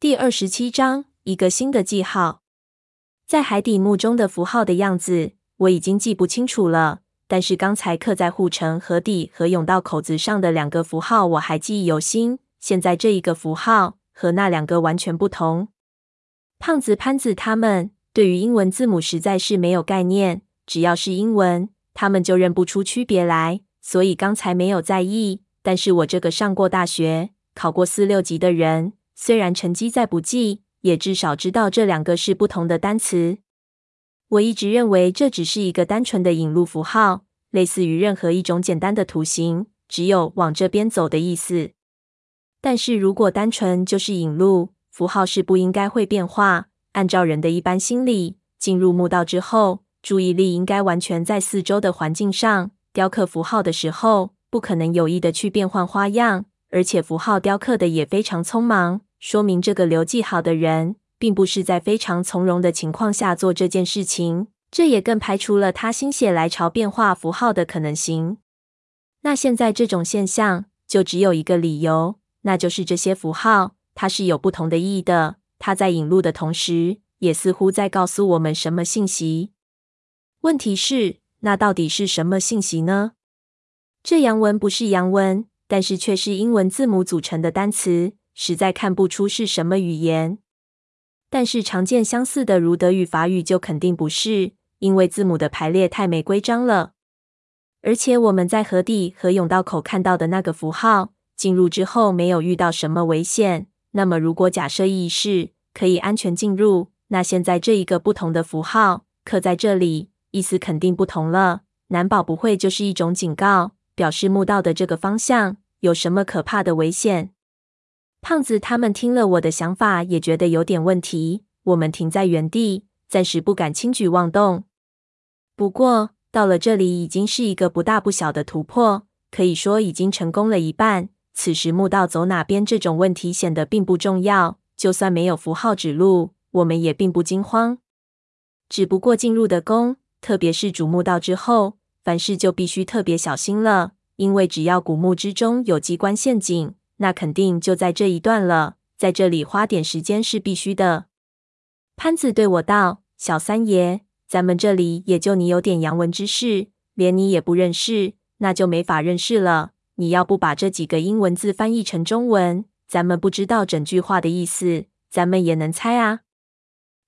第二十七章，一个新的记号。在海底墓中的符号的样子，我已经记不清楚了。但是刚才刻在护城河底和甬道口子上的两个符号，我还记忆犹新。现在这一个符号和那两个完全不同。胖子、潘子他们对于英文字母实在是没有概念，只要是英文，他们就认不出区别来，所以刚才没有在意。但是我这个上过大学、考过四六级的人。虽然成绩再不济，也至少知道这两个是不同的单词。我一直认为这只是一个单纯的引路符号，类似于任何一种简单的图形，只有往这边走的意思。但是如果单纯就是引路，符号是不应该会变化。按照人的一般心理，进入墓道之后，注意力应该完全在四周的环境上。雕刻符号的时候，不可能有意的去变换花样，而且符号雕刻的也非常匆忙。说明这个留记号的人，并不是在非常从容的情况下做这件事情。这也更排除了他心血来潮变化符号的可能性。那现在这种现象就只有一个理由，那就是这些符号它是有不同的意义的。它在引路的同时，也似乎在告诉我们什么信息。问题是，那到底是什么信息呢？这洋文不是洋文，但是却是英文字母组成的单词。实在看不出是什么语言，但是常见相似的如德语、法语就肯定不是，因为字母的排列太没规章了。而且我们在河底和甬道口看到的那个符号，进入之后没有遇到什么危险。那么，如果假设意义是可以安全进入，那现在这一个不同的符号刻在这里，意思肯定不同了。难保不会就是一种警告，表示墓道的这个方向有什么可怕的危险。胖子他们听了我的想法，也觉得有点问题。我们停在原地，暂时不敢轻举妄动。不过到了这里，已经是一个不大不小的突破，可以说已经成功了一半。此时墓道走哪边这种问题显得并不重要。就算没有符号指路，我们也并不惊慌。只不过进入的宫，特别是主墓道之后，凡事就必须特别小心了，因为只要古墓之中有机关陷阱。那肯定就在这一段了，在这里花点时间是必须的。潘子对我道：“小三爷，咱们这里也就你有点洋文知识，连你也不认识，那就没法认识了。你要不把这几个英文字翻译成中文，咱们不知道整句话的意思，咱们也能猜啊。”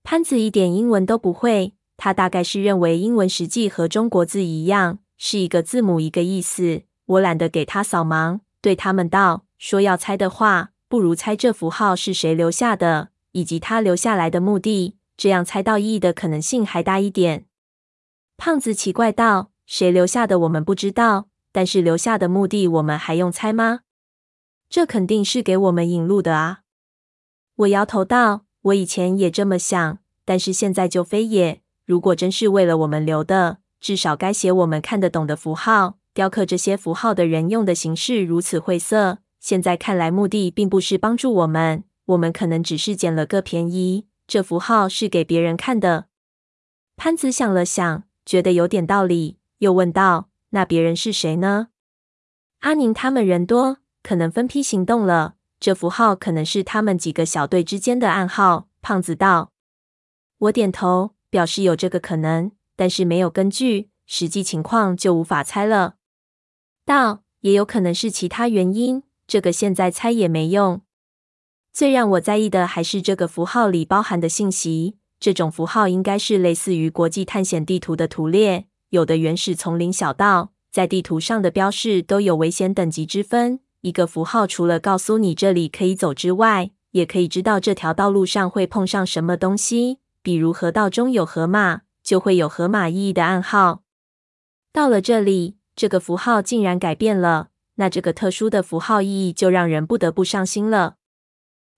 潘子一点英文都不会，他大概是认为英文实际和中国字一样，是一个字母一个意思。我懒得给他扫盲，对他们道。说要猜的话，不如猜这符号是谁留下的，以及他留下来的目的，这样猜到意义的可能性还大一点。胖子奇怪道：“谁留下的我们不知道，但是留下的目的我们还用猜吗？这肯定是给我们引路的啊！”我摇头道：“我以前也这么想，但是现在就非也。如果真是为了我们留的，至少该写我们看得懂的符号。雕刻这些符号的人用的形式如此晦涩。”现在看来，目的并不是帮助我们，我们可能只是捡了个便宜。这符号是给别人看的。潘子想了想，觉得有点道理，又问道：“那别人是谁呢？”阿宁他们人多，可能分批行动了。这符号可能是他们几个小队之间的暗号。胖子道：“我点头，表示有这个可能，但是没有根据，实际情况就无法猜了。”道：“也有可能是其他原因。”这个现在猜也没用。最让我在意的还是这个符号里包含的信息。这种符号应该是类似于国际探险地图的图列，有的原始丛林小道，在地图上的标示都有危险等级之分。一个符号除了告诉你这里可以走之外，也可以知道这条道路上会碰上什么东西。比如河道中有河马，就会有河马意义的暗号。到了这里，这个符号竟然改变了。那这个特殊的符号意义就让人不得不上心了。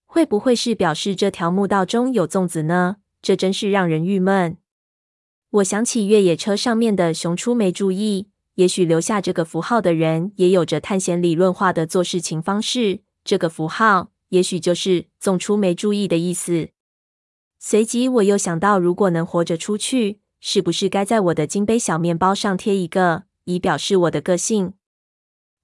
会不会是表示这条墓道中有粽子呢？这真是让人郁闷。我想起越野车上面的熊出没注意，也许留下这个符号的人也有着探险理论化的做事情方式。这个符号也许就是“纵出没注意”的意思。随即我又想到，如果能活着出去，是不是该在我的金杯小面包上贴一个，以表示我的个性？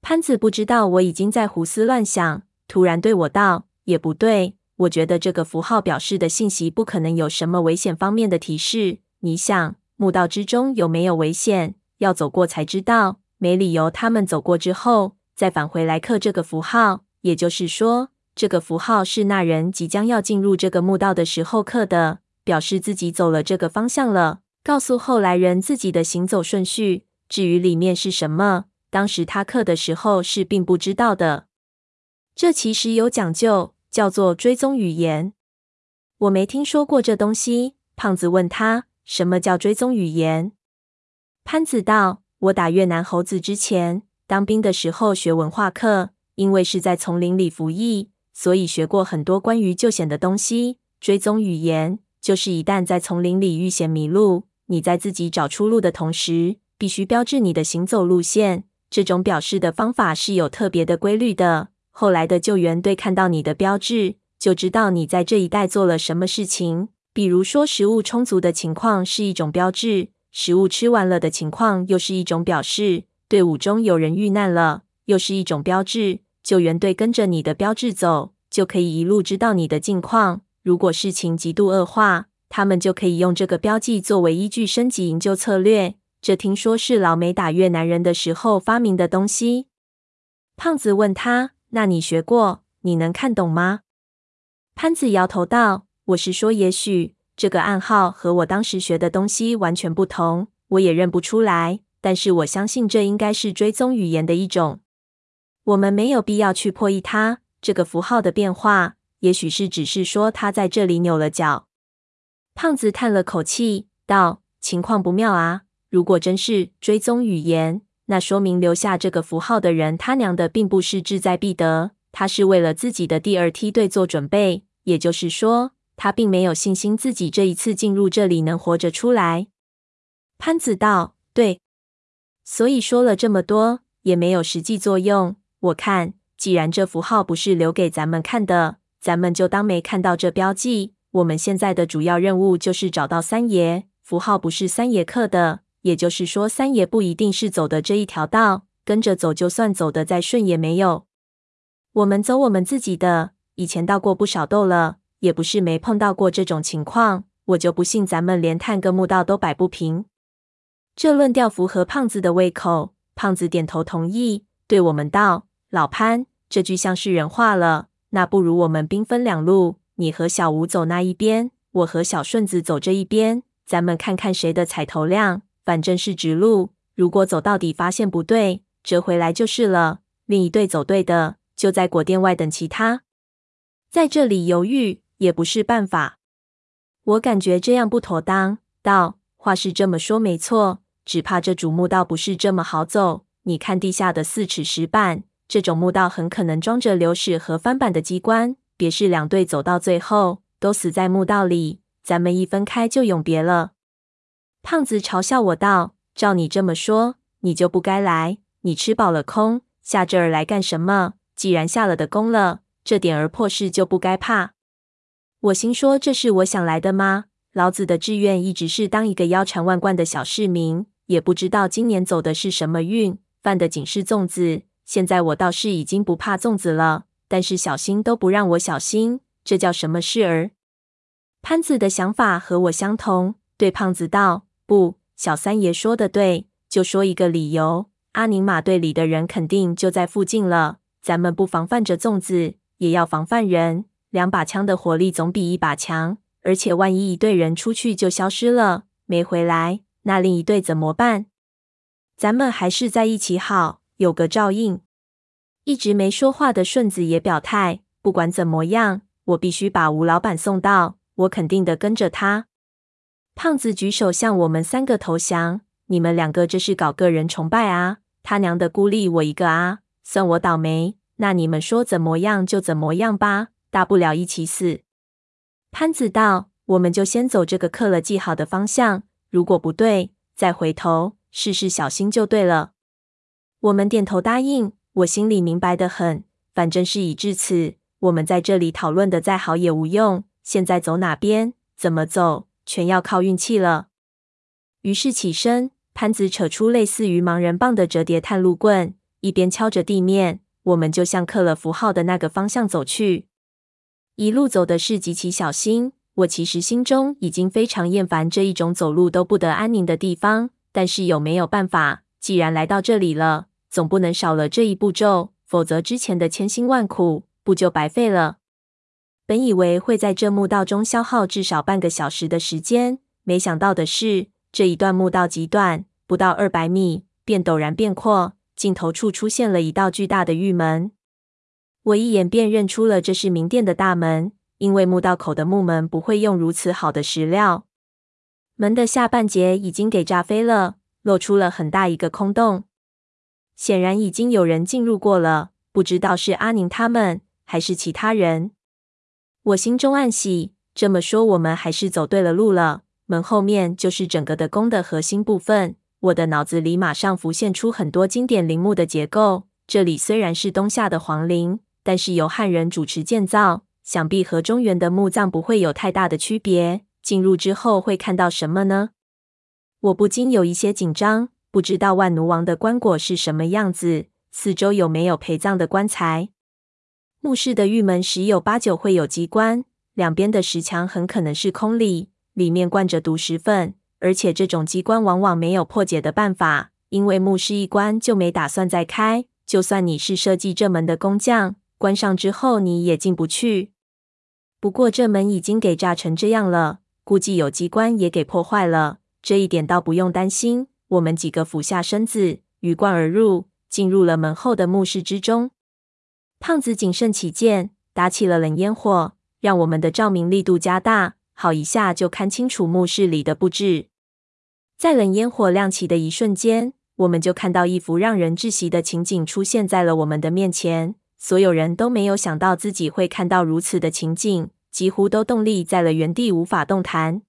潘子不知道我已经在胡思乱想，突然对我道：“也不对，我觉得这个符号表示的信息不可能有什么危险方面的提示。你想，墓道之中有没有危险？要走过才知道。没理由他们走过之后再返回来刻这个符号。也就是说，这个符号是那人即将要进入这个墓道的时候刻的，表示自己走了这个方向了，告诉后来人自己的行走顺序。至于里面是什么，当时他刻的时候是并不知道的。这其实有讲究。叫做追踪语言，我没听说过这东西。胖子问他：“什么叫追踪语言？”潘子道：“我打越南猴子之前，当兵的时候学文化课，因为是在丛林里服役，所以学过很多关于救险的东西。追踪语言就是一旦在丛林里遇险迷路，你在自己找出路的同时，必须标志你的行走路线。这种表示的方法是有特别的规律的。”后来的救援队看到你的标志，就知道你在这一带做了什么事情。比如说，食物充足的情况是一种标志，食物吃完了的情况又是一种表示。队伍中有人遇难了，又是一种标志。救援队跟着你的标志走，就可以一路知道你的近况。如果事情极度恶化，他们就可以用这个标记作为依据升级营救策略。这听说是老美打越南人的时候发明的东西。胖子问他。那你学过，你能看懂吗？潘子摇头道：“我是说，也许这个暗号和我当时学的东西完全不同，我也认不出来。但是我相信这应该是追踪语言的一种。我们没有必要去破译它。这个符号的变化，也许是只是说他在这里扭了脚。”胖子叹了口气道：“情况不妙啊！如果真是追踪语言。”那说明留下这个符号的人，他娘的并不是志在必得，他是为了自己的第二梯队做准备。也就是说，他并没有信心自己这一次进入这里能活着出来。潘子道：“对，所以说了这么多也没有实际作用。我看，既然这符号不是留给咱们看的，咱们就当没看到这标记。我们现在的主要任务就是找到三爷，符号不是三爷刻的。”也就是说，三爷不一定是走的这一条道，跟着走，就算走得再顺也没有。我们走我们自己的，以前到过不少豆了，也不是没碰到过这种情况。我就不信咱们连探个墓道都摆不平。这论调符合胖子的胃口，胖子点头同意，对我们道：“老潘，这句像是人话了。那不如我们兵分两路，你和小吴走那一边，我和小顺子走这一边，咱们看看谁的彩头亮。”反正是直路，如果走到底发现不对，折回来就是了。另一队走对的，就在果店外等其他。在这里犹豫也不是办法。我感觉这样不妥当。道话是这么说没错，只怕这主墓道不是这么好走。你看地下的四尺石板，这种墓道很可能装着流矢和翻板的机关。别是两队走到最后都死在墓道里，咱们一分开就永别了。胖子嘲笑我道：“照你这么说，你就不该来。你吃饱了空，下这儿来干什么？既然下了的功了，这点儿破事就不该怕。”我心说：“这是我想来的吗？老子的志愿一直是当一个腰缠万贯的小市民，也不知道今年走的是什么运，犯的仅是粽子。现在我倒是已经不怕粽子了，但是小心都不让我小心，这叫什么事儿？”潘子的想法和我相同，对胖子道。不，小三爷说的对，就说一个理由。阿宁马队里的人肯定就在附近了，咱们不防范着粽子，也要防范人。两把枪的火力总比一把强，而且万一一队人出去就消失了，没回来，那另一队怎么办？咱们还是在一起好，有个照应。一直没说话的顺子也表态，不管怎么样，我必须把吴老板送到，我肯定的跟着他。胖子举手向我们三个投降。你们两个这是搞个人崇拜啊！他娘的孤立我一个啊！算我倒霉。那你们说怎么样就怎么样吧，大不了一起死。潘子道：“我们就先走这个刻了记号的方向，如果不对，再回头，事事小心就对了。”我们点头答应。我心里明白的很，反正事已至此，我们在这里讨论的再好也无用。现在走哪边，怎么走？全要靠运气了。于是起身，潘子扯出类似于盲人棒的折叠探路棍，一边敲着地面，我们就向刻了符号的那个方向走去。一路走的是极其小心。我其实心中已经非常厌烦这一种走路都不得安宁的地方，但是有没有办法？既然来到这里了，总不能少了这一步骤，否则之前的千辛万苦不就白费了？本以为会在这墓道中消耗至少半个小时的时间，没想到的是，这一段墓道极短，不到二百米，便陡然变阔，尽头处出现了一道巨大的玉门。我一眼便认出了这是明殿的大门。因为墓道口的木门不会用如此好的石料，门的下半截已经给炸飞了，露出了很大一个空洞。显然已经有人进入过了，不知道是阿宁他们还是其他人。我心中暗喜，这么说我们还是走对了路了。门后面就是整个的宫的核心部分。我的脑子里马上浮现出很多经典陵墓的结构。这里虽然是东夏的皇陵，但是由汉人主持建造。想必和中原的墓葬不会有太大的区别。进入之后会看到什么呢？我不禁有一些紧张，不知道万奴王的棺椁是什么样子，四周有没有陪葬的棺材。墓室的玉门十有八九会有机关，两边的石墙很可能是空里，里面灌着毒石粉，而且这种机关往往没有破解的办法，因为墓室一关就没打算再开。就算你是设计这门的工匠，关上之后你也进不去。不过这门已经给炸成这样了，估计有机关也给破坏了。这一点倒不用担心。我们几个俯下身子，鱼贯而入，进入了门后的墓室之中。胖子谨慎起见，打起了冷烟火，让我们的照明力度加大，好一下就看清楚墓室里的布置。在冷烟火亮起的一瞬间，我们就看到一幅让人窒息的情景出现在了我们的面前。所有人都没有想到自己会看到如此的情景，几乎都冻立在了原地，无法动弹。